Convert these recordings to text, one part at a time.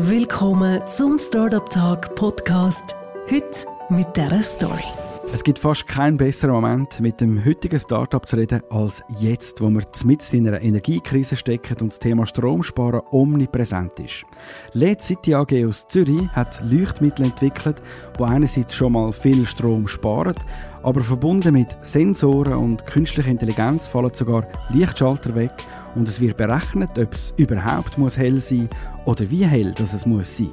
Willkommen zum Startup Tag Podcast. Heute mit dieser Story. Es gibt fast keinen besseren Moment, mit dem heutigen Startup zu reden, als jetzt, wo wir mitten in einer Energiekrise stecken und das Thema Stromsparen omnipräsent ist. LED City AG aus Zürich hat Leuchtmittel entwickelt, die einerseits schon mal viel Strom sparen, aber verbunden mit Sensoren und künstlicher Intelligenz fallen sogar Lichtschalter weg und es wird berechnet, ob es überhaupt muss hell sein oder wie hell das es muss sein.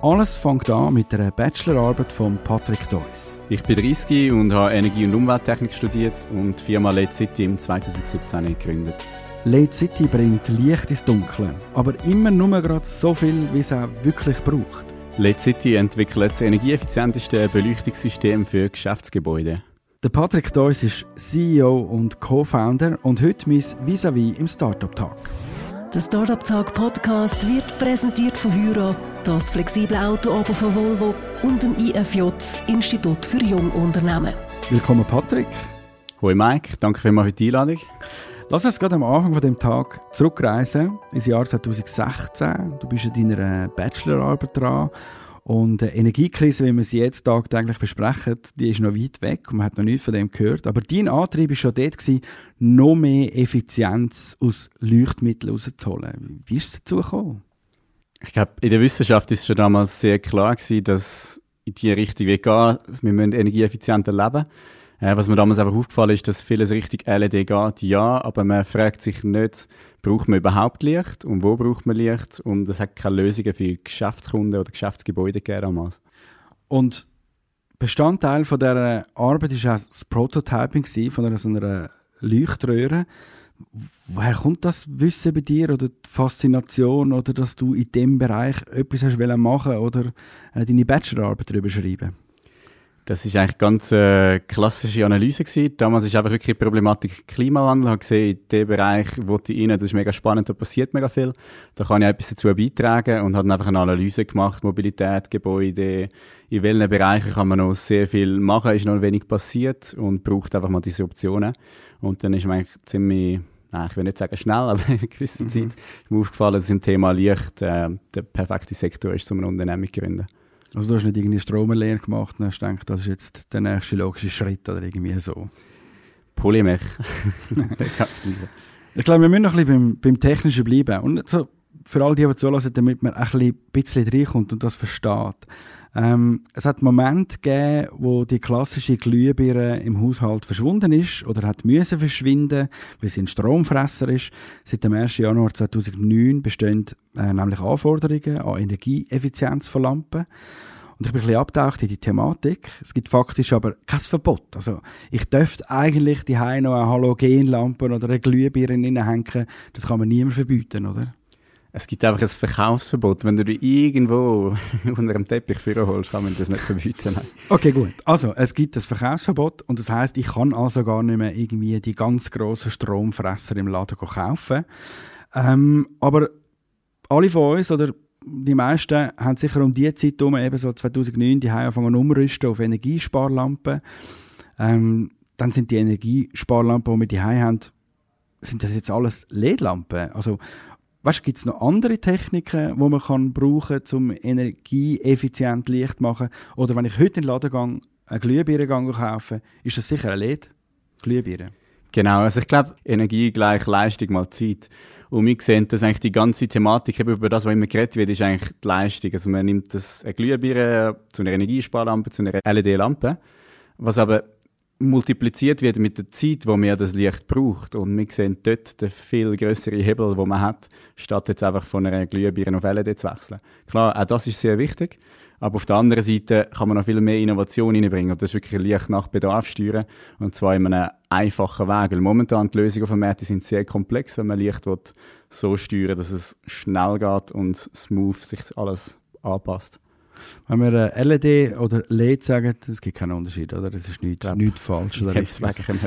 Alles fängt an mit einer Bachelorarbeit von Patrick Deuss. Ich bin 30 und habe Energie- und Umwelttechnik studiert und die Firma LED City im 2017 gegründet. LED City bringt Licht ins Dunkle, aber immer nur gerade so viel, wie es auch wirklich braucht. LED City entwickelt das energieeffizienteste Beleuchtungssystem für Geschäftsgebäude. Der Patrick Deuss ist CEO und Co-Founder und heute mein Vis-à-vis im Startup-Tag. Der Startup Tag Podcast wird präsentiert von Hyra, das flexible Auto von Volvo und dem IFJ, Institut für Jungunternehmen. Willkommen, Patrick. Hoi Mike, danke vielmals für die Einladung. Lass uns gerade am Anfang von dem Tag zurückreisen ins Jahr 2016. Du bist in deiner Bachelorarbeit dran und die Energiekrise, wie wir sie jetzt tagtäglich besprechen, die ist noch weit weg und man hat noch nichts von dem gehört. Aber dein Antrieb war schon dort, gewesen, noch mehr Effizienz aus Leuchtmitteln rauszuholen. Wie ist es dazu gekommen? Ich glaube, in der Wissenschaft ist es schon damals sehr klar gewesen, dass in die Richtung wir gehen, wir müssen energieeffizienter leben. Äh, was mir damals einfach aufgefallen ist, dass vieles Richtung LED geht, ja, aber man fragt sich nicht, braucht man überhaupt Licht und wo braucht man Licht und es hat keine Lösungen für Geschäftskunden oder Geschäftsgebäude gegeben damals. Und Bestandteil von dieser Arbeit war auch das Prototyping von einer, so einer Leuchtröhre. Woher kommt das Wissen bei dir oder die Faszination oder dass du in diesem Bereich etwas hast machen oder äh, deine Bachelorarbeit darüber schreiben? Das ist eigentlich ganz äh, klassische Analyse gewesen. Damals ist einfach wirklich die Problematik Klimawandel. Ich gesehen, in diesem Bereich wollte ich rein, das ist mega spannend, da passiert mega viel. Da kann ich etwas dazu beitragen und habe einfach eine Analyse gemacht, Mobilität, Gebäude, in welchen Bereichen kann man noch sehr viel machen, ist noch wenig passiert und braucht einfach mal diese Optionen. Und dann ist mir eigentlich ziemlich Nein, ich will nicht sagen schnell, aber in einer gewissen mhm. Zeit ist mir aufgefallen, dass im Thema Licht äh, der perfekte Sektor ist, um eine Unternehmung zu gründen. Also du hast nicht irgendwie Stromerlehre gemacht und hast gedacht, das ist jetzt der nächste logische Schritt oder irgendwie so? Polymech. ich glaube, wir müssen noch ein bisschen beim, beim Technischen bleiben. Und so, für all die, die zulassen, damit man ein bisschen reinkommt und das versteht. Ähm, es hat Momente gegeben, wo die klassische Glühbirne im Haushalt verschwunden ist oder hat müssen verschwinden, weil sie ein Stromfresser ist. Seit dem 1. Januar 2009 bestehen äh, nämlich Anforderungen an Energieeffizienz von Lampen. Und ich bin ein bisschen abgetaucht in die Thematik. Es gibt faktisch aber kein Verbot. Also, ich dürfte eigentlich die noch eine Halogenlampe oder eine Glühbirne hineinhängen. Das kann man niemand verbieten, oder? Es gibt einfach ein Verkaufsverbot. Wenn du dich irgendwo unter einem Teppich holst, kann man das nicht verbieten. Nein. Okay, gut. Also, es gibt ein Verkaufsverbot und das heißt, ich kann also gar nicht mehr irgendwie die ganz grossen Stromfresser im Laden kaufen. Ähm, aber alle von uns oder die meisten haben sicher um die Zeit herum, eben so 2009, die haben angefangen umrüsten auf Energiesparlampen. Ähm, dann sind die Energiesparlampen, die wir die haben, sind das jetzt alles LED-Lampen? Also Weißt, gibt es noch andere Techniken, die man kann brauchen kann, um energieeffizient Licht zu machen? Oder wenn ich heute in den Laden gehe, eine Glühbirne kaufe, ist das sicher ein LED? Glühbirne? Genau, also ich glaube, Energie gleich Leistung mal Zeit. Und wir sehen, dass eigentlich die ganze Thematik über das, was immer geredet wird, ist eigentlich die Leistung. Also man nimmt das eine Glühbirne zu einer Energiesparlampe, zu einer LED-Lampe. Was aber multipliziert wird mit der Zeit, wo man das Licht braucht. Und wir sehen dort den viel größere Hebel, den man hat, statt jetzt einfach von einer Glühbirne auf LED zu wechseln. Klar, auch das ist sehr wichtig. Aber auf der anderen Seite kann man noch viel mehr Innovation reinbringen und das wirklich Licht nach Bedarf steuern. Und zwar in einem einfachen Weg. Weil momentan die Lösungen von Märkten sind sehr komplex, wenn man Licht will, so steuern dass es schnell geht und smooth sich alles anpasst. Wenn wir LED oder LED sagen, es gibt keinen Unterschied, oder? Das ist nichts, nichts falsch. Oder,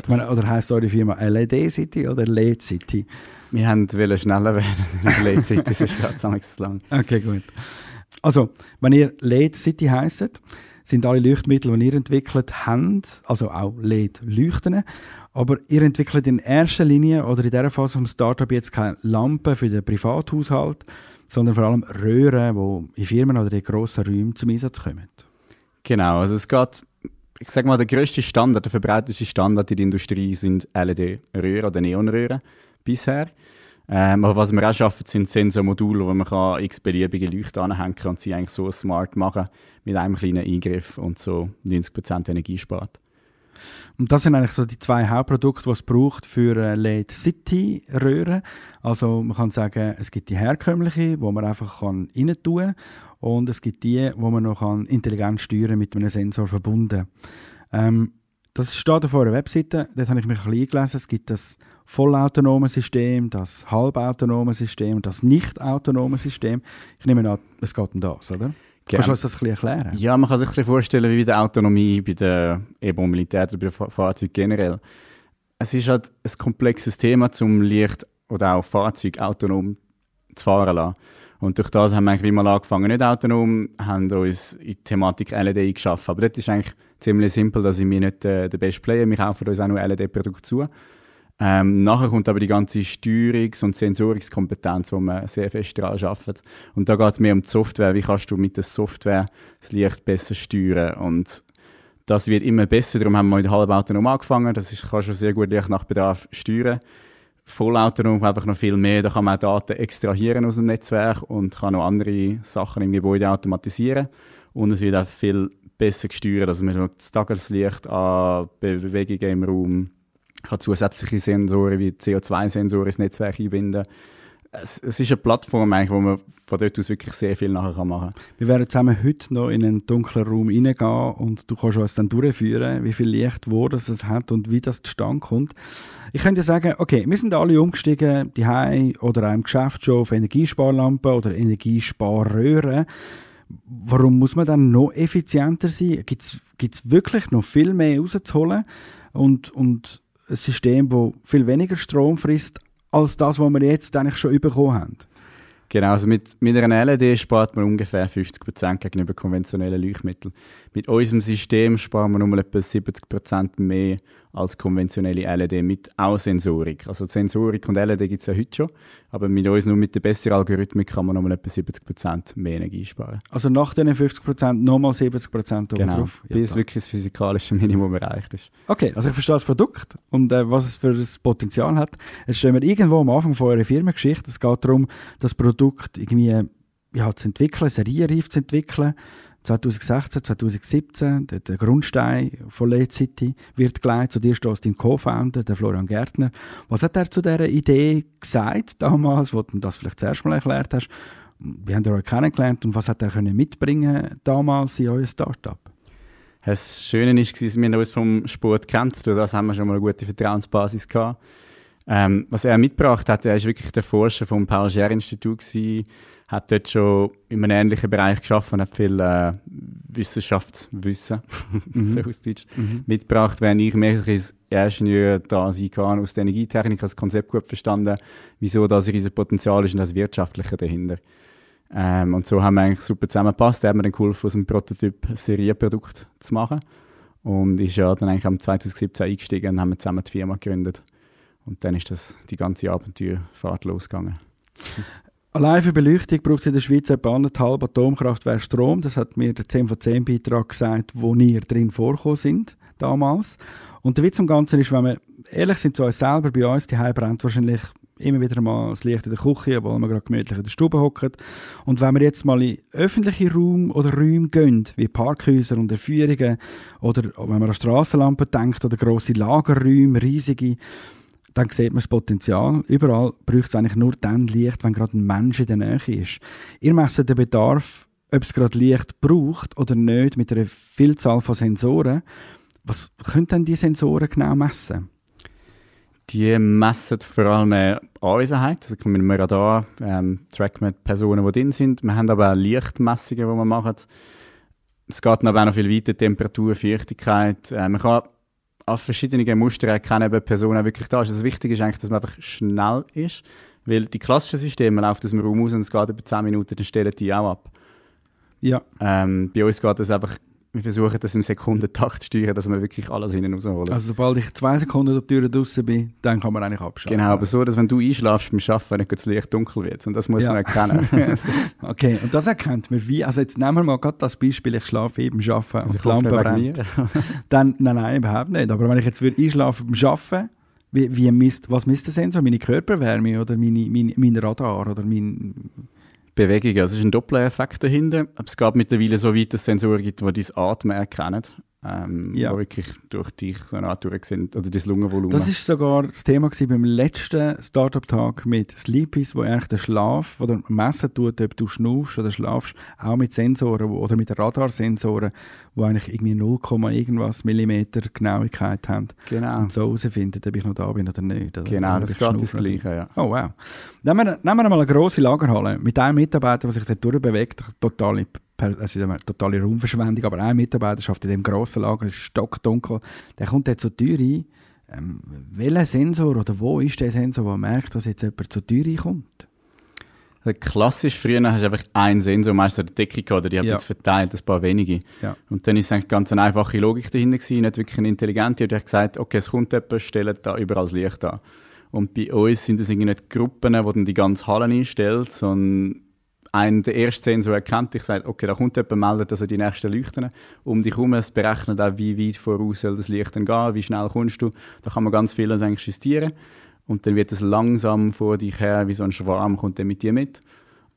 meine, oder heisst eure Firma LED City oder LED City? Wir wollen schneller werden. LED City ist gerade zu lang. Okay, gut. Also, wenn ihr LED City heisst, sind alle Leuchtmittel, die ihr entwickelt habt, also auch LED-Leuchten, aber ihr entwickelt in erster Linie oder in dieser Phase vom Startup jetzt keine Lampen für den Privathaushalt, sondern vor allem Röhren, die in Firmen oder in grossen Räumen zum Einsatz kommen. Genau, also es geht, ich sage mal, der grösste Standard, der verbreiteste Standard in der Industrie sind LED-Röhren oder Neonröhren bisher. Ähm, aber was wir auch schaffen, sind Sensormodule, wo man kann x-beliebige Leuchten anhängen kann und sie eigentlich so smart machen mit einem kleinen Eingriff und so 90% Energie spart. Und das sind eigentlich so die zwei Hauptprodukte, die es braucht für LED City Röhren. Also man kann sagen, es gibt die herkömmliche, wo man einfach kann rein tun und es gibt die, wo man noch kann intelligent steuern mit einem Sensor verbunden. Ähm, das steht auf eurer Webseite, dort habe ich mich ein eingelesen. Es gibt das vollautonome System, das halbautonome System und das nicht autonome System. Ich nehme an, es geht um das, oder? Kannst du uns das ein bisschen erklären? Ja, man kann sich ein vorstellen, wie bei der Autonomie, bei der E-Mobilität oder bei den Fahrzeugen generell. Es ist halt ein komplexes Thema, um Licht oder auch Fahrzeuge autonom zu fahren lassen. Und durch das haben wir eigentlich mal angefangen, nicht autonom, haben uns in die Thematik LED geschaffen. Aber das ist eigentlich ziemlich simpel, dass ich mir nicht äh, der beste Player, wir kaufen uns auch nur LED-Produkte zu. Ähm, nachher kommt aber die ganze Steuerungs- und Sensorungskompetenz, wo man sehr fest daran arbeitet. Und da geht es mehr um die Software. Wie kannst du mit der Software das Licht besser steuern? Und das wird immer besser. Darum haben wir mit halbautonom angefangen. Das ist, kann schon sehr gut Licht nach Bedarf steuern. Vollautonom einfach noch viel mehr. Da kann man auch Daten extrahieren aus dem Netzwerk und kann noch andere Sachen im Gebäude automatisieren. Und es wird auch viel besser gesteuert. Also man schaut das Tageslicht an, Bewegungen im Raum, kann zusätzliche Sensoren wie CO2-Sensoren ins Netzwerk einbinden. Es, es, ist eine Plattform, eigentlich, wo man von dort aus wirklich sehr viel nachher machen kann. Wir werden zusammen heute noch in einen dunklen Raum reingehen und du kannst uns dann durchführen, wie viel Licht, wo das es hat und wie das zustande kommt. Ich könnte sagen, okay, wir sind alle umgestiegen, die oder auch im Geschäft schon auf Energiesparlampen oder Energiesparröhren. Warum muss man dann noch effizienter sein? Gibt es wirklich noch viel mehr rauszuholen? Und, und ein System, das viel weniger Strom frisst, als das, was wir jetzt eigentlich schon bekommen haben. Genau, also mit, mit einer LED spart man ungefähr 50% gegenüber konventionellen Leuchtmitteln. Mit unserem System sparen wir nur etwa 70% mehr als konventionelle LED mit auch Sensorik. Also Sensorik und LED gibt es ja heute schon, aber mit uns nur mit der besseren Algorithmik kann man nochmal etwa 70% mehr Energie sparen. Also nach diesen 50% nochmal 70% genau, drauf? Ja, bis wirklich das physikalische Minimum erreicht ist. Okay, also ich verstehe das Produkt und äh, was es für ein Potenzial hat. Jetzt stehen wir irgendwo am Anfang von eurer Firmengeschichte. Es geht darum, das Produkt irgendwie ja, zu entwickeln, serienreif zu entwickeln 2016, 2017, der, der Grundstein von Late City wird gelegt. Zu dir steht dein Co-Founder, der Florian Gärtner. Was hat er zu dieser Idee gesagt damals, wo du das vielleicht zuerst mal erklärt hast? Wie habt ihr euch kennengelernt und was hat er mitbringen damals in euer Startup? Das Schöne war, wir haben uns vom Sport kennt. Durch das haben wir schon mal eine gute Vertrauensbasis gehabt. Ähm, was er mitgebracht hat, er war wirklich der Forscher vom Paul Scher Institut hat dort schon in einem ähnlichen Bereich geschafft und hat viel äh, Wissenschaftswissen mhm. so aus Deutsch, mhm. mitgebracht, während ich mehr als Ingenieur da sein kann, aus der Energietechnik, das Konzept gut verstanden, wieso das riesen Potenzial ist und das Wirtschaftliche dahinter. Ähm, und so haben wir eigentlich super zusammengepasst. Da haben wir dann geholfen, aus dem Prototyp ein Serienprodukt zu machen. Und ist ja dann eigentlich am 2017 eingestiegen und haben zusammen die Firma gegründet. Und dann ist das die ganze Abenteuerfahrt losgegangen. Allein für Beleuchtung braucht es in der Schweiz etwa anderthalb Atomkraftwerke Strom. Das hat mir der 10 von 10 Beitrag gesagt, wo wir drin vorgekommen sind damals. Und der Witz am Ganzen ist, wenn wir ehrlich sind zu uns selber, bei uns, die brennt wahrscheinlich immer wieder mal das Licht in der Küche, obwohl wir gerade gemütlich in der Stube hocken. Und wenn wir jetzt mal in öffentliche Raum oder Räume gehen, wie Parkhäuser und Erführungen, oder wenn man an Strassenlampen denkt oder grosse Lagerräume, riesige, dann sieht man das Potenzial. Überall braucht es eigentlich nur dann Licht, wenn gerade ein Mensch in der Nähe ist. Ihr messt den Bedarf, ob es gerade Licht braucht oder nicht, mit einer Vielzahl von Sensoren. Was können denn die Sensoren genau messen? Die messen vor allem Anwesenheit, also mit einem Radar ähm, tracken wir Personen, die drin sind. Wir haben aber auch Lichtmessungen, die wir machen. Es geht aber auch noch viel weiter, Temperatur, Feuchtigkeit. Äh, man kann an verschiedenen Mustern erkennen, ob Personen wirklich da ist. Das Wichtige ist eigentlich, dass man einfach schnell ist, weil die klassischen Systeme laufen aus dem Raum aus und es geht über 10 Minuten, dann stellen die auch ab. Ja. Ähm, bei uns geht es einfach wir versuchen das im Sekundentakt zu steuern, dass wir wirklich alles hinten rausholen. Also sobald ich zwei Sekunden der Tür draußen bin, dann kann man eigentlich abschalten. Genau, aber so, dass wenn du einschlafst beim Arbeiten, nicht das Licht dunkel wird. Und das muss Ja. man erkennen. Okay, und das erkennt man wie. Also jetzt nehmen wir mal gerade das Beispiel, ich schlafe eben beim Arbeiten Also und die Lampe brennt. Dann, nein, nein, überhaupt nicht. Aber wenn ich jetzt würde einschlafen beim Arbeiten, wie, wie misst, was misst der Sensor? Meine Körperwärme oder meine, meine, mein Radar oder mein... Bewegung, also es ist ein Doppler-Effekt dahinter. Aber es geht mittlerweile so weit, dass es Sensoren gibt, die dein Atmen erkennen. Ähm, Ja. Wo wirklich durch dich so durch sind, oder dein Lungenvolumen. Das ist sogar das Thema gewesen beim letzten Startup-Tag mit Sleepies, wo eigentlich der Schlaf oder messen tut, ob du schnaufst oder schlafst, auch mit Sensoren wo- oder mit Radarsensoren, die eigentlich irgendwie 0, irgendwas Millimeter Genauigkeit haben genau. und so herausfinden, ob ich noch da bin oder nicht. Oder Genau, das geht das Gleiche, ja. Oh wow. Nehmen wir, nehmen wir mal eine grosse Lagerhalle mit einem Mitarbeiter, der sich dort durchbewegt. Totale, per- also sagen wir, totale Raumverschwendung, aber ein Mitarbeiter schafft in dem grossen Lager, es ist stockdunkel. Der kommt dort zur Tür rein. Ähm, welcher Sensor oder wo ist der Sensor, der merkt, dass jetzt jemand zur Tür reinkommt? Also klassisch früher hast du einfach einen Sensor, meistens eine Decke oder die hat Ja. jetzt verteilt, ein paar wenige. Ja. Und dann ist es eigentlich ganz eine einfache Logik dahinter gewesen, nicht wirklich eine intelligente. Und die hat gesagt, okay, es kommt jemand, stellt da überall das Licht an. Und bei uns sind es irgendwie nicht Gruppen, die dann die ganze Halle einstellt, sondern ein, der erste Sensor erkennt dich, sagt, okay, da kommt jemand, meldet, dass er die nächsten Leuchten um dich herum, es berechnet auch, wie weit voraus soll das Licht dann gehen, wie schnell kommst du. Da kann man ganz vieles eigentlich justieren. Und dann wird es langsam vor dich her, wie so ein Schwarm, kommt dann mit dir mit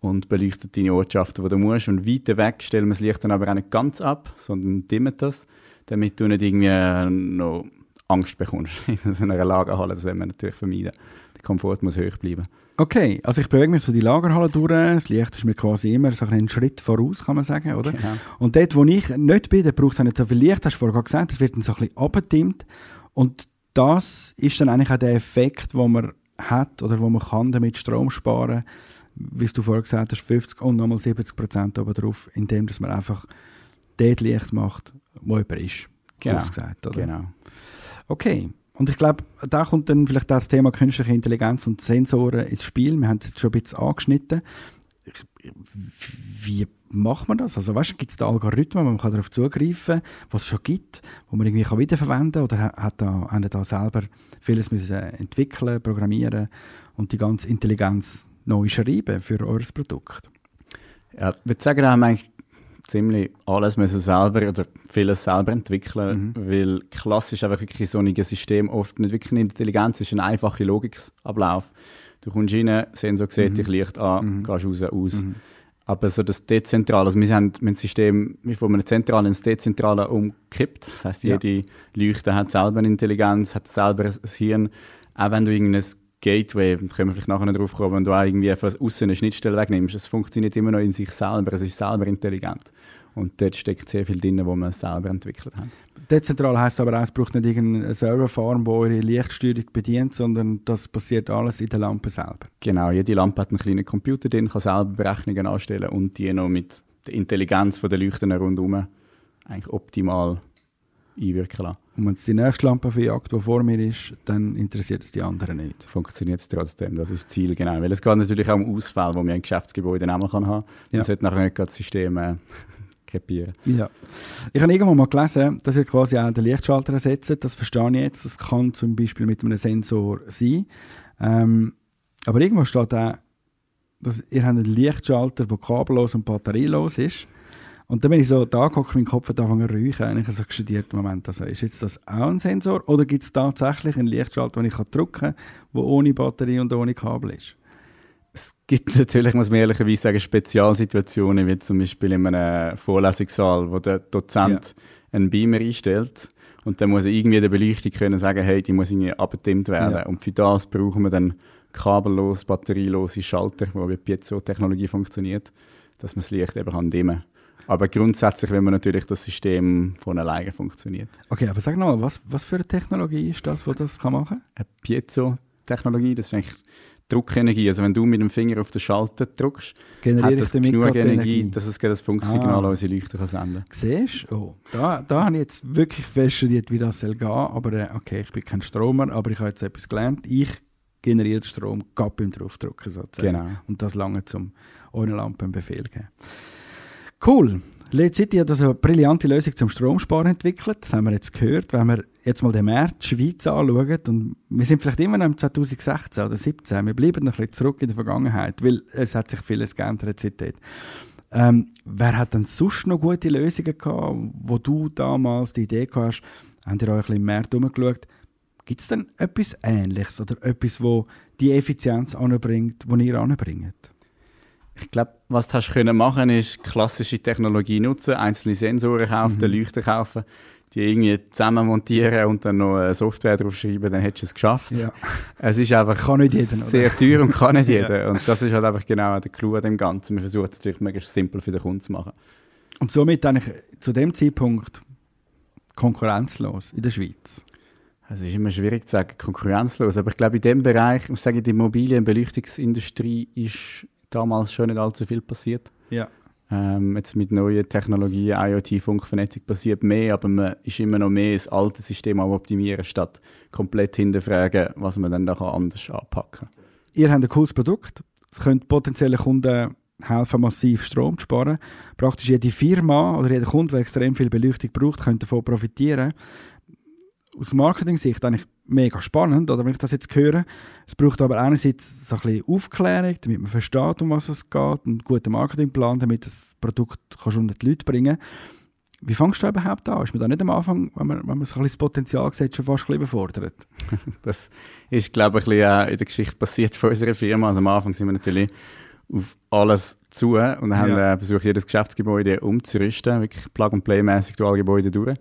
und beleuchtet deine Ortschaften, wo du musst. Und weiter weg stellen wir das Licht dann aber auch nicht ganz ab, sondern dimmen das, damit du nicht irgendwie noch Angst bekommst in so einer Lagerhalle. Das wollen wir natürlich vermeiden. Der Komfort muss hoch bleiben. Okay, also ich bewege mich so die Lagerhalle durch. Das Licht ist mir quasi immer so einen Schritt voraus, kann man sagen, oder? Genau. Und dort, wo ich nicht bin, da braucht es auch nicht so viel Licht, hast du vorher gesagt, das wird dann so ein bisschen abgedimmt. Und das ist dann eigentlich auch der Effekt, den man hat oder wo man kann damit Strom sparen wie du vorher gesagt hast, 50 und nochmal 70 Prozent oben drauf, indem dass man einfach dort Licht macht, wo jemand ist. Genau. Gesagt, oder? Genau. Okay. Und ich glaube, da kommt dann vielleicht das Thema künstliche Intelligenz und Sensoren ins Spiel. Wir haben es jetzt schon ein bisschen angeschnitten. Wie macht man das? Also weißt, gibt es da Algorithmen, wo man kann darauf zugreifen kann, was es schon gibt, wo man irgendwie wiederverwenden kann? Oder ha- hat da, haben da selber vieles müssen entwickeln, programmieren und die ganze Intelligenz neu schreiben für euer Produkt? Ja, ich würde sagen, da haben wir eigentlich ziemlich alles müssen selber oder vieles selber entwickeln, weil klassisch einfach wirklich so ein System oft nicht wirklich eine Intelligenz ist, ein einfacher Logikablauf. Du kommst rein, Sensor sieht dich Licht an, gehst raus, aus. Aber so das Dezentrale, also wir haben, ein System wie von einem Zentralen ins Dezentrale umgekippt. Das heisst, Ja. jede Leuchte hat selber eine Intelligenz, hat selber ein Hirn. Auch wenn du irgendein Gateway, da können wir vielleicht nachher noch drauf kommen, wenn du auch irgendwie von außen eine Schnittstelle wegnimmst, es funktioniert immer noch in sich selber, es ist selber intelligent. Und dort steckt sehr viel drin, wo wir selber entwickelt haben. Dezentral heisst aber auch, es braucht nicht irgendeine Serverfarm, die eure Lichtsteuerung bedient, sondern das passiert alles in der Lampe selber. Genau, jede Lampe hat einen kleinen Computer drin, kann selber Berechnungen anstellen und die noch mit der Intelligenz der Leuchten rundherum eigentlich optimal einwirken lassen. Und wenn es die nächste Lampe verjagt, die vor mir ist, dann interessiert es die anderen nicht. Funktioniert es trotzdem, das ist das Ziel, genau. Weil es geht natürlich auch um Ausfälle, die man im Geschäftsgebäude mal kann haben kann. Ja. Man sollte nachher nicht das System äh, krepieren. Ja. Ich habe irgendwann mal gelesen, dass ihr quasi auch den Lichtschalter ersetzt. Das verstehe ich jetzt. Das kann zum Beispiel mit einem Sensor sein. Ähm, aber irgendwo steht auch, dass ihr habt einen Lichtschalter, der kabellos und batterielos ist. Und dann bin ich so da gehockt, mein Kopf hat angefangen zu räuchen. Ich habe so studiert, Moment, also ist jetzt das auch ein Sensor? Oder gibt es tatsächlich einen Lichtschalter, den ich drücken kann, der ohne Batterie und ohne Kabel ist? Es gibt natürlich, muss man ehrlicherweise sagen, Spezialsituationen, wie zum Beispiel in einem Vorlesungssaal, wo der Dozent einen Beamer einstellt und dann muss er irgendwie der Beleuchtung können sagen, hey, die muss irgendwie abgedimmt werden. Ja. Und für das brauchen wir dann kabellos, batterielose Schalter, wo mit Piezo-Technologie funktioniert, dass man das Licht eben kann dimmen kann. Aber grundsätzlich will man natürlich, dass das System von alleine funktioniert. Okay, aber sag nochmal, was, was für eine Technologie ist das, die das kann machen Eine Piezo-Technologie, das ist eigentlich Druckenergie. Also wenn du mit dem Finger auf den Schalter drückst, kann? hat Generiere ich das genug Energie, dass es das Funksignal Ah. an unsere Leuchten kann senden Siehst du? Oh, da, da habe ich jetzt wirklich fest studiert, wie das soll gehen. Aber äh, okay, ich bin kein Stromer, aber ich habe jetzt etwas gelernt. Ich generiere Strom gerade beim Draufdrücken sozusagen. Genau. Und das lange zum ohne Lampe einen Befehl geben. Cool. Lead City hat also eine brillante Lösung zum Stromsparen entwickelt. Das haben wir jetzt gehört. Wenn wir jetzt mal den März, die Schweiz anschauen, und wir sind vielleicht immer noch im 2016 oder 2017, wir bleiben noch ein bisschen zurück in der Vergangenheit, weil es hat sich vieles geändert seitdem. Ähm, wer hat denn sonst noch gute Lösungen gehabt, wo du damals die Idee gehabt hast, habt ihr euch ein bisschen mehr umgeschaut? Gibt es denn etwas Ähnliches oder etwas, wo die Effizienz anbringt, die ihr anbringt? Ich glaube, was du hast können machen ist klassische Technologie nutzen, einzelne Sensoren kaufen, mhm. Leuchten kaufen, die irgendwie zusammen montieren und dann noch eine Software draufschreiben, dann hättest du es geschafft. Ja. Es ist einfach kann nicht jeder, sehr oder? teuer und kann nicht jeder. ja. Und das ist halt einfach genau der Clou an dem Ganzen. Wir versuchen es natürlich möglichst simpel für den Kunden zu machen. Und somit eigentlich zu dem Zeitpunkt konkurrenzlos in der Schweiz. Es ist immer schwierig zu sagen, konkurrenzlos. Aber ich glaube, in dem Bereich, ich muss sagen, die Immobilien- und Beleuchtungsindustrie ist damals schon nicht allzu viel passiert. Ja. Ähm, jetzt mit neuen Technologien, IoT, Funkvernetzung passiert mehr, aber man ist immer noch mehr das alte System am optimieren, statt komplett hinterfragen, was man dann da anders anpacken kann. Ihr habt ein cooles Produkt. Es könnte potenzielle Kunden helfen, massiv Strom zu sparen. Praktisch jede Firma oder jeder Kunde, der extrem viel Beleuchtung braucht, könnte davon profitieren aus Marketing-Sicht eigentlich mega spannend, oder wenn ich das jetzt höre. Es braucht aber einerseits so ein bisschen Aufklärung, damit man versteht, um was es geht, und einen guten Marketingplan, damit das Produkt kannst unter die Leute bringen Wie fängst du überhaupt an? Ist man da nicht am Anfang, wenn man, wenn man so ein bisschen das Potenzial sieht, schon fast ein bisschen überfordert? das ist, glaube ich, ein bisschen in der Geschichte passiert von unserer Firma. Also am Anfang sind wir natürlich auf alles zu und haben ja. äh, versucht, jedes Geschäftsgebäude umzurüsten, wirklich Plug-and-Play-mäßig durch alle Gebäude durch.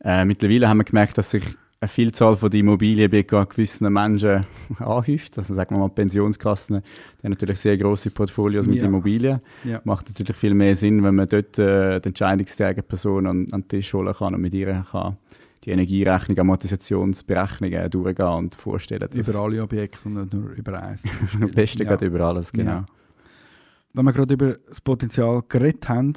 Äh, mittlerweile haben wir gemerkt, dass sich eine Vielzahl von Immobilien bei gewissen Menschen anhäuft. Also sagen wir mal Pensionskassen, die haben natürlich sehr große Portfolios mit ja. Immobilien. Ja. Macht natürlich viel mehr Sinn, wenn man dort äh, die Entscheidungsträgerperson an, an den Tisch holen kann und mit ihr kann die Energierechnung, Amortisationsberechnungen durchgehen und vorstellen. Über alle Objekte und nicht nur über eins. Am besten ja. über alles, genau. Ja. Wenn wir gerade über das Potenzial geredet haben,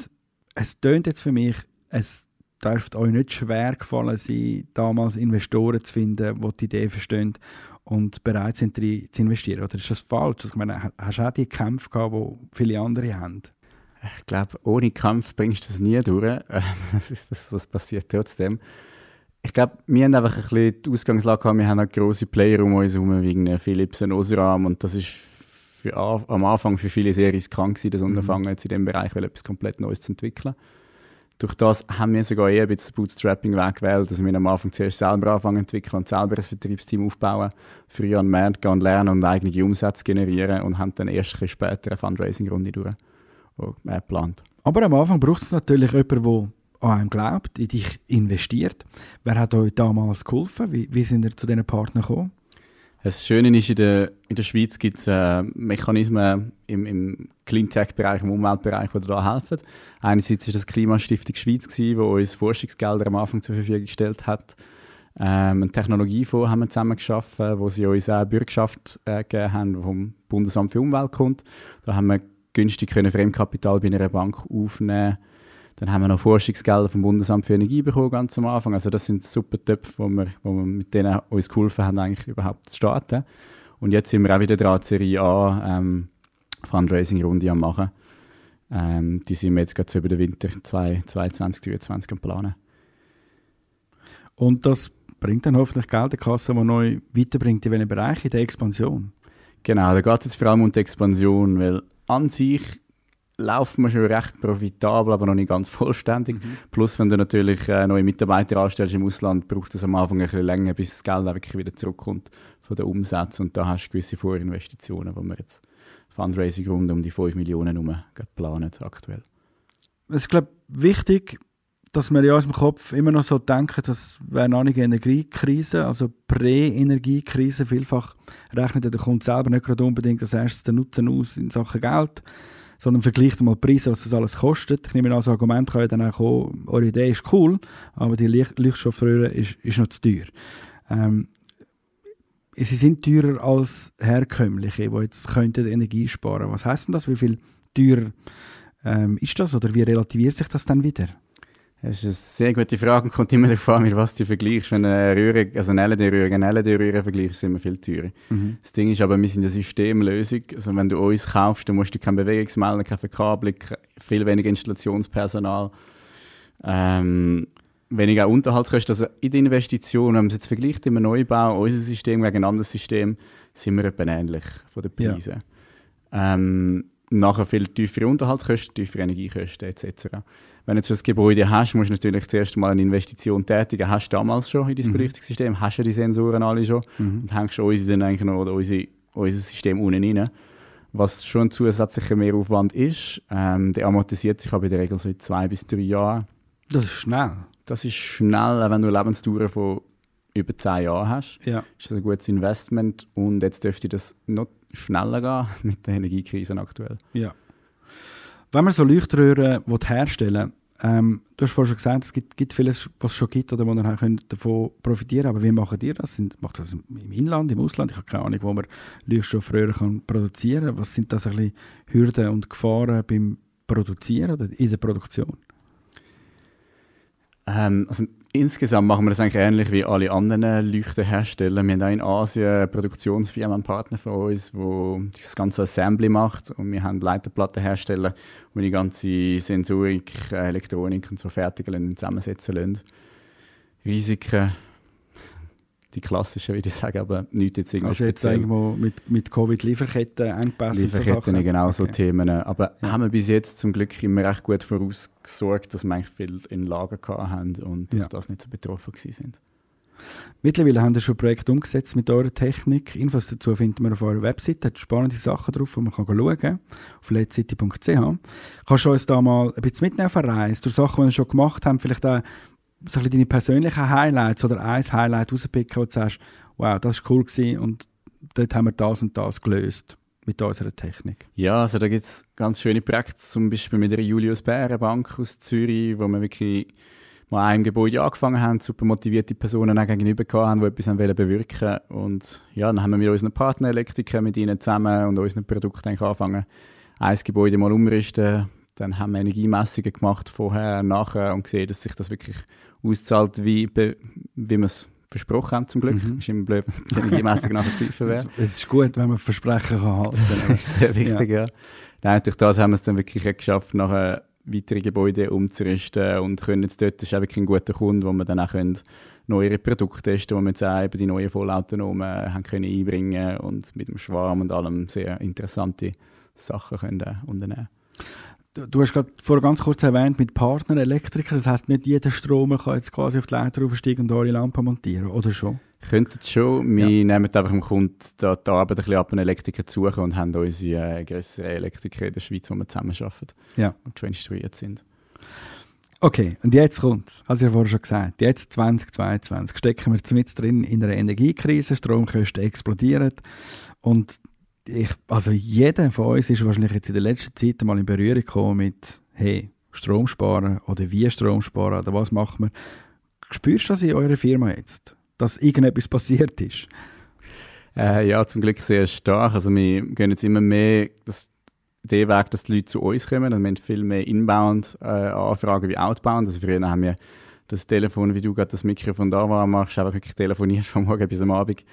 es tönt jetzt für mich, es dürfte euch nicht schwer gefallen sein, damals Investoren zu finden, die die Idee verstehen und bereit sind, zu investieren? Oder ist das falsch? Also, ich meine, hast du auch die Kämpfe gehabt, die viele andere haben? Ich glaube, ohne Kampf bringst du das nie durch. das, ist, das, das passiert trotzdem. Ich glaube, wir haben einfach ein bisschen die Ausgangslage gehabt, wir haben auch grosse Player um uns herum, wie Philips und Osram und das ist für, am Anfang für viele sehr riskant das mhm. Unterfangen jetzt in diesem Bereich etwas komplett Neues zu entwickeln. Durch das haben wir sogar eher ein bisschen Bootstrapping-Weg gewählt, dass wir am Anfang zuerst selber anfangen entwickeln und selber ein Vertriebsteam aufbauen, früher an Markt gehen lernen und eigene Umsätze generieren und haben dann erst ein später eine Fundraising-Runde durch, die geplant. Aber am Anfang braucht es natürlich jemanden, der an einem glaubt, in dich investiert. Wer hat euch damals geholfen? Wie, wie sind ihr zu diesen Partnern gekommen? Das Schöne ist, in der, in der Schweiz gibt es äh, Mechanismen im, im Cleantech-Bereich, im Umweltbereich, die da helfen. Einerseits war das Klimastiftung Schweiz, die uns Forschungsgelder am Anfang zur Verfügung gestellt hat. Ähm, einen Technologiefonds haben wir zusammen geschaffen, wo sie uns auch Bürgschaft äh, gegeben haben, vom Bundesamt für Umwelt kommt. Da haben wir günstig können Fremdkapital bei einer Bank aufnehmen dann haben wir noch Forschungsgelder vom Bundesamt für Energie bekommen, ganz am Anfang. Also das sind super Töpfe, wo wir, wo wir mit denen uns geholfen haben, eigentlich überhaupt zu starten. Und jetzt sind wir auch wieder dran, Serie A ähm, Fundraising-Runde am machen. Ähm, die sind wir jetzt gerade so über den Winter 2022, 2023 am Planen. Und das bringt dann hoffentlich Geld in die Kasse, die neu weiterbringt in welchen Bereich? In der Expansion? Genau, da geht es jetzt vor allem um die Expansion, weil an sich laufen wir schon recht profitabel, aber noch nicht ganz vollständig. Mhm. Plus, wenn du natürlich äh, neue Mitarbeiter anstellst im Ausland, braucht es am Anfang ein bisschen länger, bis das Geld wirklich wieder zurückkommt von den Umsätzen. Und da hast du gewisse Vorinvestitionen, wo wir jetzt Fundraising rund um die 5 Millionen herum planen aktuell. Es ist, glaube ich, wichtig, dass wir ja aus dem Kopf immer noch so denken, dass noch eine Energiekrise, also Prä-Energiekrise, vielfach rechnet der Kunde selber nicht gerade unbedingt als erstes den Nutzen aus in Sachen Geld sondern vergleicht mal die Preise, was das alles kostet. Ich nehme an, das Argument kann ja dann auch kommen, eure Idee ist cool, aber die Lichtstoffröhre ist, ist noch zu teuer. Ähm, sie sind teurer als herkömmliche, die jetzt könnten Energie sparen. Was heißt denn das? Wie viel teurer ähm, ist das oder wie relativiert sich das dann wieder? Das ist eine sehr gute Frage und kommt immer darauf an, mit was du vergleichst. Wenn eine Röhre, also eine LED-Röhre, eine LED-Röhre vergleichst, sind wir viel teurer. Mhm. Das Ding ist aber, wir sind eine Systemlösung. Also wenn du uns kaufst, dann musst du keine Bewegungsmelder, keine Verkabelung, viel weniger Installationspersonal, ähm, weniger Unterhaltskosten. Also in der Investition, wenn man es jetzt vergleicht im Neubau, unser System gegen ein anderes System, sind wir etwa ähnlich von den Preisen. Ja. Ähm, nachher viel tiefere Unterhaltskosten, tiefere Energiekosten etc. Wenn du jetzt ein Gebäude hast, musst du natürlich zuerst mal eine Investition tätigen. Hast du damals schon in deinem mhm. Beleuchtungssystem, hast du die Sensoren alle schon mhm. und hängst uns dann eigentlich noch oder unsere, unser System unten rein. Was schon ein zusätzlicher Mehraufwand ist, ähm, der amortisiert sich aber in der Regel so in zwei bis drei Jahren. Das ist schnell. Das ist schnell, wenn du eine Lebensdauer von über zehn Jahren hast. Ja. Ist das ein gutes Investment und jetzt dürfte das noch schneller gehen mit der Energiekrise aktuell. Ja. Wenn man so Leuchtröhren herstellen ähm, du hast vorhin schon gesagt, es gibt, gibt vieles, was es schon gibt oder wo man davon profitieren kann. Aber wie machen ihr das? Sind, macht das im Inland, im Ausland? Ich habe keine Ahnung, wo man Leuchtstoffröhren kann produzieren kann. Was sind das ein bisschen Hürden und Gefahren beim Produzieren oder in der Produktion? Ähm, also insgesamt machen wir das eigentlich ähnlich wie alle anderen Leuchtenhersteller. Wir haben auch in Asien eine Produktionsfirma, einen Partner von uns, der das ganze Assembly macht. Und wir haben Leiterplattenhersteller, die die ganze Sensorik, Elektronik und so fertigen und zusammensetzen lassen. Risiken die klassischen, würde ich sagen, aber nicht jetzt irgendwie Also jetzt irgendwo mit, mit Covid-Lieferketten, Engpässe Lieferketten, so genau okay. so Themen. Aber ja. haben wir bis jetzt zum Glück immer recht gut vorausgesorgt, dass wir eigentlich viel in Lager haben und ja. das nicht so betroffen sind. Mittlerweile haben wir schon Projekte umgesetzt mit eurer Technik. Infos dazu finden wir auf eurer Webseite. Da spannende Sachen drauf, wo man kann schauen kann. Auf ledcity.ch. Kannst du uns da mal ein bisschen mitnehmen auf eine Reise, durch Sachen, die wir schon gemacht haben, vielleicht auch so deine persönlichen Highlights oder ein Highlight rauspicken, du sagst, wow, das war cool gewesen und dort haben wir das und das gelöst mit unserer Technik? Ja, also da gibt es ganz schöne Projekte, zum Beispiel mit der Julius Bären Bank aus Zürich, wo wir wirklich mal einem Gebäude angefangen haben, super motivierte Personen auch gegenüber haben, die etwas bewirken wollten. Und ja, dann haben wir mit unseren Partnerelektrikern, mit ihnen zusammen und unseren Produkten angefangen, ein Gebäude mal umrüsten. Dann haben wir Energiemessungen gemacht, vorher, nachher und gesehen, dass sich das wirklich auszahlt, wie, wie wir es versprochen haben, zum Glück. Mhm. Ist immer blöd, wenn nachher tiefer wäre. Es ist gut, wenn man Versprechen kann halten kann. das ist sehr wichtig, ja. ja. Nein, durch das haben wir es dann wirklich geschafft, nachher weitere Gebäude umzurüsten und können jetzt dort, das ist auch wirklich ein guter Kunde, wo wir dann auch können neue Produkte testen, wo wir jetzt auch eben die neuen Vollautonomen haben können einbringen und mit dem Schwarm und allem sehr interessante Sachen können äh, unternehmen Du hast gerade vorher ganz kurz erwähnt, mit Partner Elektriker. Das heisst, nicht jeder Stromer kann jetzt quasi auf die Leiter aufsteigen und eure Lampen montieren, oder schon? Könnten es schon. Wir ja. nehmen einfach dem Kunden da, die Arbeit ein bisschen ab, einen Elektriker zu suchen und haben unsere äh, größeren Elektriker in der Schweiz, wo wir zusammen arbeiten ja. und schon instruiert sind. Okay, und jetzt kommt es. Hast du ja vorher schon gesagt. Jetzt 2022 stecken wir mit drin in einer Energiekrise, Stromkosten explodieren und ich, also jeder von uns ist wahrscheinlich jetzt in der letzten Zeit mal in Berührung gekommen mit, hey, Strom sparen oder wie Strom sparen oder was macht man. Spürst du das in eurer Firma jetzt, dass irgendetwas passiert ist? Äh, ja, zum Glück sehr stark. Also wir gehen jetzt immer mehr das, den Weg, dass die Leute zu uns kommen. Also wir haben viel mehr Inbound-Anfragen äh, wie Outbound. Also früher haben wir das Telefon, wie du gerade das Mikrofon da war, machst, einfach wirklich telefonierst von morgen bis am Abend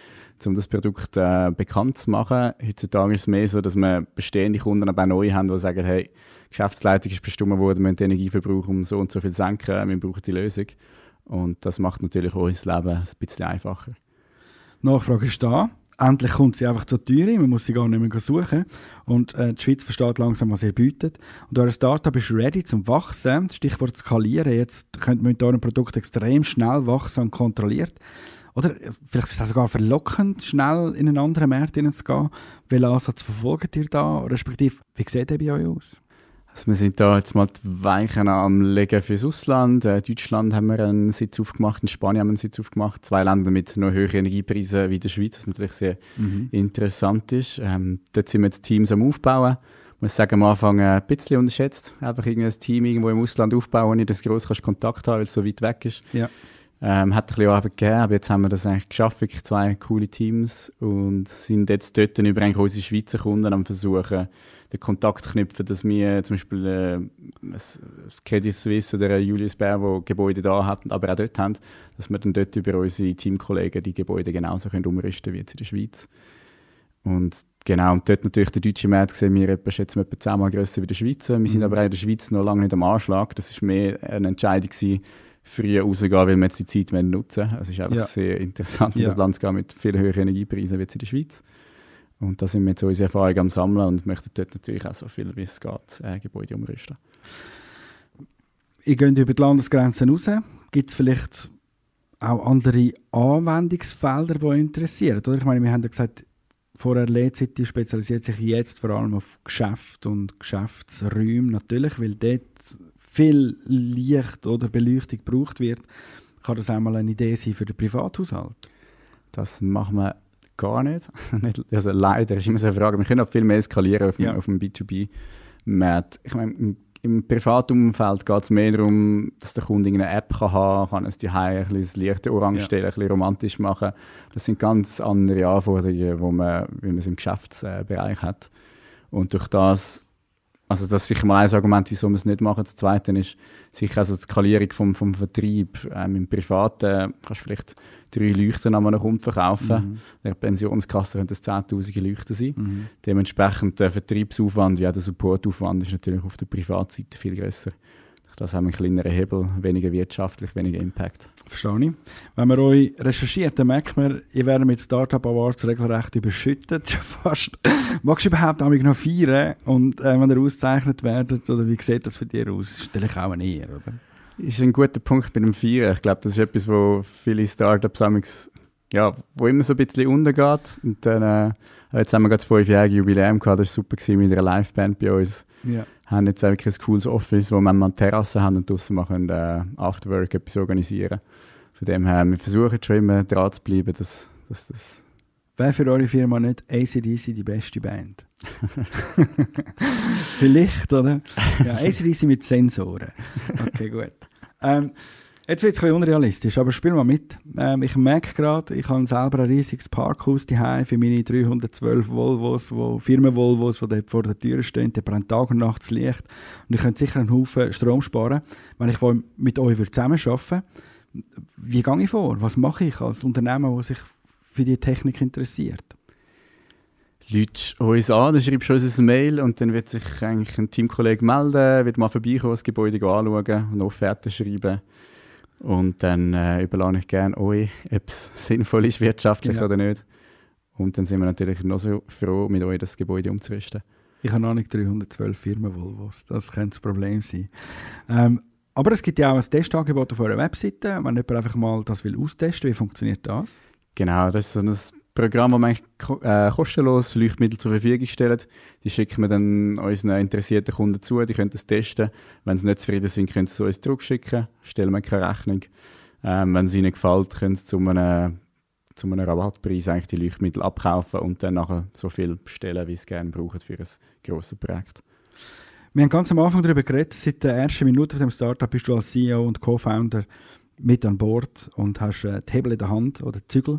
um das Produkt äh, bekannt zu machen. Heutzutage ist es mehr so, dass wir bestehende Kunden aber auch neu haben, die sagen, hey, Geschäftsleitung ist bestimmt worden, wir müssen den Energieverbrauch um so und so viel senken, wir brauchen die Lösung. Und das macht natürlich unser Leben ein bisschen einfacher. Nachfrage ist da. Endlich kommt sie einfach zur Tür, man muss sie gar nicht mehr suchen. Und äh, die Schweiz versteht langsam, was ihr bietet. Und euer Startup ist ready zum Wachsen. Stichwort skalieren. Jetzt könnt ihr mit eurem Produkt extrem schnell wachsen und kontrolliert. Oder vielleicht ist es sogar verlockend, schnell in einen anderen Markt hineinzugehen. Welchen Ansatz verfolgt ihr da? Respektive, wie sieht der bei euch aus? Also wir sind da jetzt mal die Weichen am Legen fürs Ausland. In äh, Deutschland haben wir einen Sitz aufgemacht, in Spanien haben wir einen Sitz aufgemacht. Zwei Länder mit noch höheren Energiepreisen wie der Schweiz, was natürlich sehr mhm. interessant ist. Ähm, dort sind wir jetzt Teams am Aufbauen. Ich muss sagen, am Anfang ein bisschen unterschätzt. Einfach irgendein Team irgendwo im Ausland aufbauen, wo nicht das gross Kontakt haben weil es so weit weg ist. Ja. Ähm, hat ein bisschen Arbeit gegeben, aber jetzt haben wir das eigentlich geschafft, wirklich zwei coole Teams und sind jetzt dort über unsere Schweizer Kunden am versuchen, den Kontakt knüpfen, dass wir zum Beispiel äh, Credit Suisse oder Julius Baer, wo Gebäude da haben, aber auch dort haben, dass wir dann dort über unsere Teamkollegen die Gebäude genauso können umrüsten wie jetzt in der Schweiz. Und genau, und dort natürlich der deutsche Markt sehen wir etwa, schätzen wir etwa zehnmal grösser wie der Schweizer. Wir sind mhm. aber auch in der Schweiz noch lange nicht am Anschlag. Das war mehr eine Entscheidung gewesen, früher rauszugehen, weil wir jetzt die Zeit nutzen wollen. Es ist einfach ja. sehr interessant, in ja. das Land zu gehen mit viel höheren Energiepreisen wie jetzt in der Schweiz. Und da sind wir jetzt unsere Erfahrungen am Sammeln und möchten dort natürlich auch so viel wie es geht äh, Gebäude umrüsten. Ihr geht über die Landesgrenzen raus. Gibt es vielleicht auch andere Anwendungsfelder, die euch interessieren? Oder? Ich meine, wir haben ja gesagt, vorher Lead City spezialisiert sich jetzt vor allem auf Geschäft und Geschäftsräume natürlich, weil dort viel Licht oder Beleuchtung gebraucht wird. Kann das auch mal eine Idee sein für den Privathaushalt? Das machen wir gar nicht. also leider ist immer so eine Frage. Wir können auch viel mehr eskalieren auf, ja. auf dem B2B-Markt. Ich meine, im, im Privatumfeld geht es mehr darum, dass der Kunde eine App kann haben kann, kann es die ein bisschen das Licht orange ja. stellen, ein bisschen romantisch machen. Das sind ganz andere Anforderungen, wo man, wie man es im Geschäftsbereich hat. Und durch das also das ist sicher mal ein Argument, wieso wir es nicht machen. Das Zweite ist sicher also die Skalierung vom, vom Vertrieb. Ähm, Im Privaten kannst du vielleicht drei Leuchten an einem Kunden verkaufen. Mhm. In der Pensionskasse können das 10'000 Leuchten sein. Mhm. Dementsprechend der Vertriebsaufwand wie auch der Supportaufwand ist natürlich auf der Privatseite viel grösser. Das haben einen kleineren Hebel, weniger wirtschaftlich, weniger Impact. Verstehe ich. Wenn man euch recherchiert, dann merkt man, ihr werdet mit Startup Awards regelrecht überschüttet, fast. Magst du überhaupt noch feiern? Und äh, wenn ihr ausgezeichnet werdet, oder wie sieht das für dich aus? Stelle ich auch eine Ehr, oder? Ist ein guter Punkt mit dem Feiern. Ich glaube, das ist etwas, wo viele Startups ja, wo immer so ein bisschen untergeht. Und dann, äh, jetzt haben wir gerade das fünfjährige Jubiläum gehabt, das war super mit einer Liveband bei uns. Ja. Haben jetzt wirklich ein cooles Office, wo wir mal eine Terrasse haben und draussen mal können, äh, Afterwork etwas organisieren Von dem her, wir versuchen schon immer dran zu bleiben, dass, dass das... Wäre für eure Firma nicht ACDC die beste Band? Vielleicht, oder? Ja, ACDC mit Sensoren. Okay, gut. Ähm, Jetzt wird es ein unrealistisch, aber spiel mal mit. Ähm, ich merke gerade, ich habe selber ein riesiges Parkhaus daheim für meine 312 Volvos, wo, Firmen-Volvos, die dort vor der Tür stehen. Der brennt Tag und Nacht das Licht. Und ich könnte sicher einen Haufen Strom sparen, wenn ich mit euch zusammenarbeiten würde. Wie gehe ich vor? Was mache ich als Unternehmen, das sich für die Technik interessiert? Leute uns an, dann schreibst du uns ein Mail und dann wird sich eigentlich ein Teamkollege melden, wird mal vorbeikommen, das Gebäude anschauen und Offerten schreiben. Und dann äh, überlasse ich gerne euch, ob es sinnvoll ist wirtschaftlich ja. oder nicht. Und dann sind wir natürlich noch so froh, mit euch das Gebäude umzurüsten. Ich habe noch nicht 312 Firmen Volvos. Das könnte das Problem sein. Ähm, aber es gibt ja auch ein Testangebot auf eurer Webseite. Wenn jemand einfach mal das will austesten, wie funktioniert das? Genau, das ist so ein Programm, das wir äh, kostenlos Leuchtmittel zur Verfügung stellen. Die schicken wir dann unseren interessierten Kunden zu, die können das testen. Wenn sie nicht zufrieden sind, können sie es uns zurückschicken, stellen wir keine Rechnung. Ähm, wenn es ihnen gefällt, können sie zu einem, zu einem Rabattpreis eigentlich die Leuchtmittel abkaufen und dann nachher so viel bestellen, wie sie gerne brauchen für ein grosses Projekt. Wir haben ganz am Anfang darüber geredet, seit der ersten Minute von dem Startup bist du als CEO und Co-Founder mit an Bord und hast äh, die Hebel in der Hand oder die Zügel.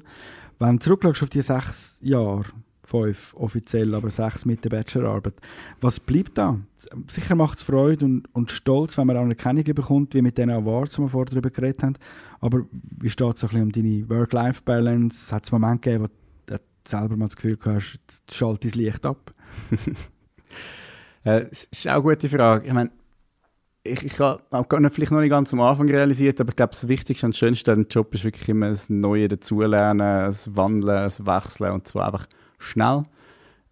Wenn du zurückschaust auf die sechs Jahre, fünf offiziell, aber sechs mit der Bachelorarbeit, was bleibt da? Sicher macht es Freude und, und Stolz, wenn man Anerkennung bekommt, wie mit den Awards, die wir vorher darüber geredet haben. Aber wie steht es so um deine Work-Life-Balance? Hat es Momente gegeben, wo du selber mal das Gefühl hast, jetzt schalt dein Licht ab? äh, das ist auch eine gute Frage. Ich meine, ich, ich habe vielleicht noch nicht ganz am Anfang realisiert, aber ich glaube, das Wichtigste und das Schönste an dem Job ist wirklich immer das Neue dazulernen, das Wandeln, das Wechseln und zwar einfach schnell.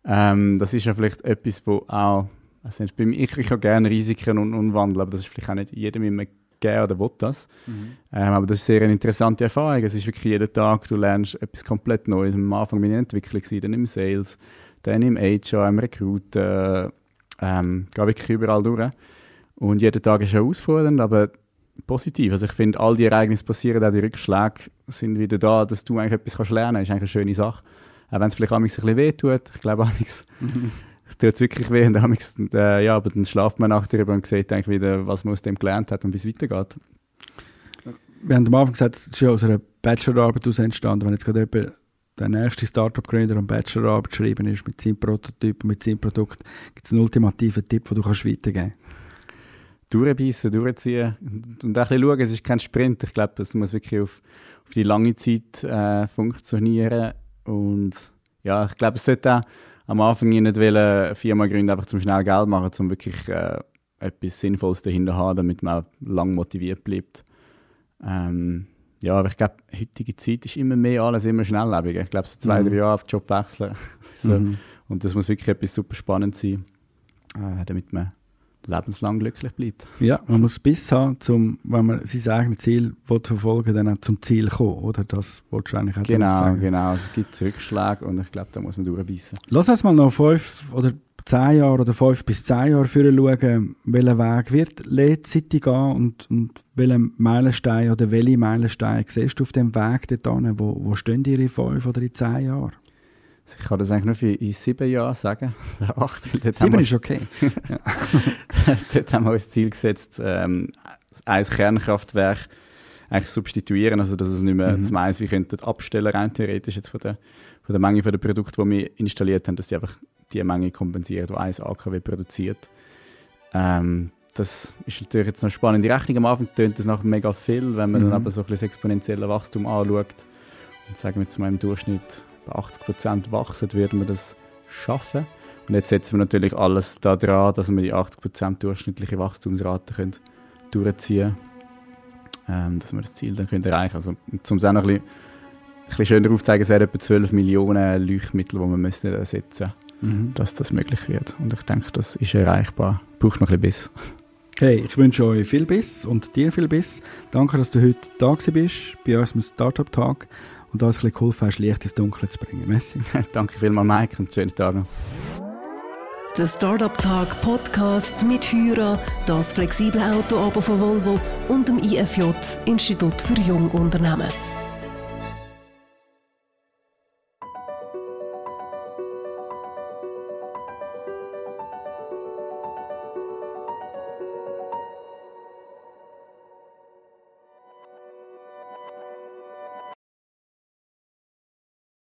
Ähm, das ist ja vielleicht etwas, wo auch, also bei mir, ich, ich habe gerne Risiken und, und Wandel, aber das ist vielleicht auch nicht jedem immer gerne oder will das. Mhm. Ähm, aber das ist sehr eine interessante Erfahrung. Es ist wirklich jeden Tag, du lernst etwas komplett Neues. Am Anfang bin ich in Entwicklung, dann im Sales, dann im HR, im Recruit, äh, ähm, gehe wirklich überall durch. Und jeder Tag ist herausfordernd, aber positiv. Also ich finde, all die Ereignisse passieren, auch die Rückschläge sind wieder da, dass du eigentlich etwas kannst lernen kannst. ist eigentlich eine schöne Sache. Auch wenn es vielleicht ein bisschen weh tut. Ich glaube, amigs tut es wirklich weh. Und amigs, äh, ja, aber dann schlaft man nachher darüber und sieht eigentlich wieder, was man aus dem gelernt hat und wie es weitergeht. Wir haben am Anfang gesagt, es ist ja aus einer Bachelorarbeit aus entstanden. Wenn jetzt gerade jemand der nächste Startup-Gründer und Bachelorarbeit geschrieben ist mit seinem Prototyp, mit seinem Produkt, gibt es einen ultimativen Tipp, den du kannst weitergeben kannst? Durchbeissen, durchziehen und, und ein bisschen schauen, es ist kein Sprint. Ich glaube, es muss wirklich auf, auf die lange Zeit äh, funktionieren und ja, ich glaube, es sollte auch am Anfang nicht eine Firma gründen, einfach zum schnell Geld machen, um wirklich äh, etwas Sinnvolles dahinter zu haben, damit man auch lang motiviert bleibt. Ähm, ja, aber ich glaube, heutige Zeit ist immer mehr alles immer schnelllebiger. Ich glaube, so zwei, mhm. drei Jahre auf den Job wechseln. so. mhm. Und das muss wirklich etwas super spannend sein, äh, damit man lebenslang glücklich bleibt. Ja, man muss Biss haben, zum, wenn man sein eigenes Ziel verfolgen dann auch zum Ziel kommen, oder? Das wolltest du eigentlich auch Genau, sagen. genau. Es gibt Rückschläge und ich glaube, da muss man durchbeissen. Lass uns mal noch fünf oder zehn Jahre oder fünf bis zehn Jahre für schauen, welcher Weg wird Late City gehen und, und welchen Meilenstein oder welche Meilensteine siehst du auf dem Weg dorthin? Wo, wo stehen in fünf oder in zehn Jahren? Ich kann das eigentlich nur für in sieben Jahren sagen. Acht, sieben ist okay. dort haben wir uns Ziel gesetzt, ähm, ein Kernkraftwerk eigentlich substituieren, also dass es nicht mehr mhm. zum eins wie könnten abstellen rein theoretisch jetzt von der, von der Menge der Produkte, die wir installiert haben, dass sie einfach die Menge kompensieren, die ein AKW produziert. Ähm, das ist natürlich jetzt noch spannend. Die Rechnung am Anfang tönt das nach mega viel, wenn man mhm. dann aber so ein bisschen das exponentielle Wachstum anschaut. Und sagen wir jetzt mal im Durchschnitt bei 80 Prozent wachsen, würden wir das schaffen. Und jetzt setzen wir natürlich alles daran, dass wir die 80 Prozent durchschnittliche Wachstumsrate können durchziehen können, ähm, dass wir das Ziel dann können erreichen können. Also, um es auch noch ein bisschen, ein bisschen schöner aufzuzeigen, es wären etwa 12 Millionen Leuchtmittel, die wir müssen ersetzen müssen, mhm. dass das möglich wird. Und ich denke, das ist erreichbar. Braucht noch ein bisschen Biss. Hey, ich wünsche euch viel Biss und dir viel Biss. Danke, dass du heute da bist bei unserem Startup-Tag und uns ein bisschen geholfen hast, Licht ins Dunkel zu bringen. Messi. Danke vielmals, Mike, und schönen Tag noch. Der Startup Tag Podcast mit Hyra, das flexible Auto von Volvo und dem IFJ Institut für Jungunternehmen.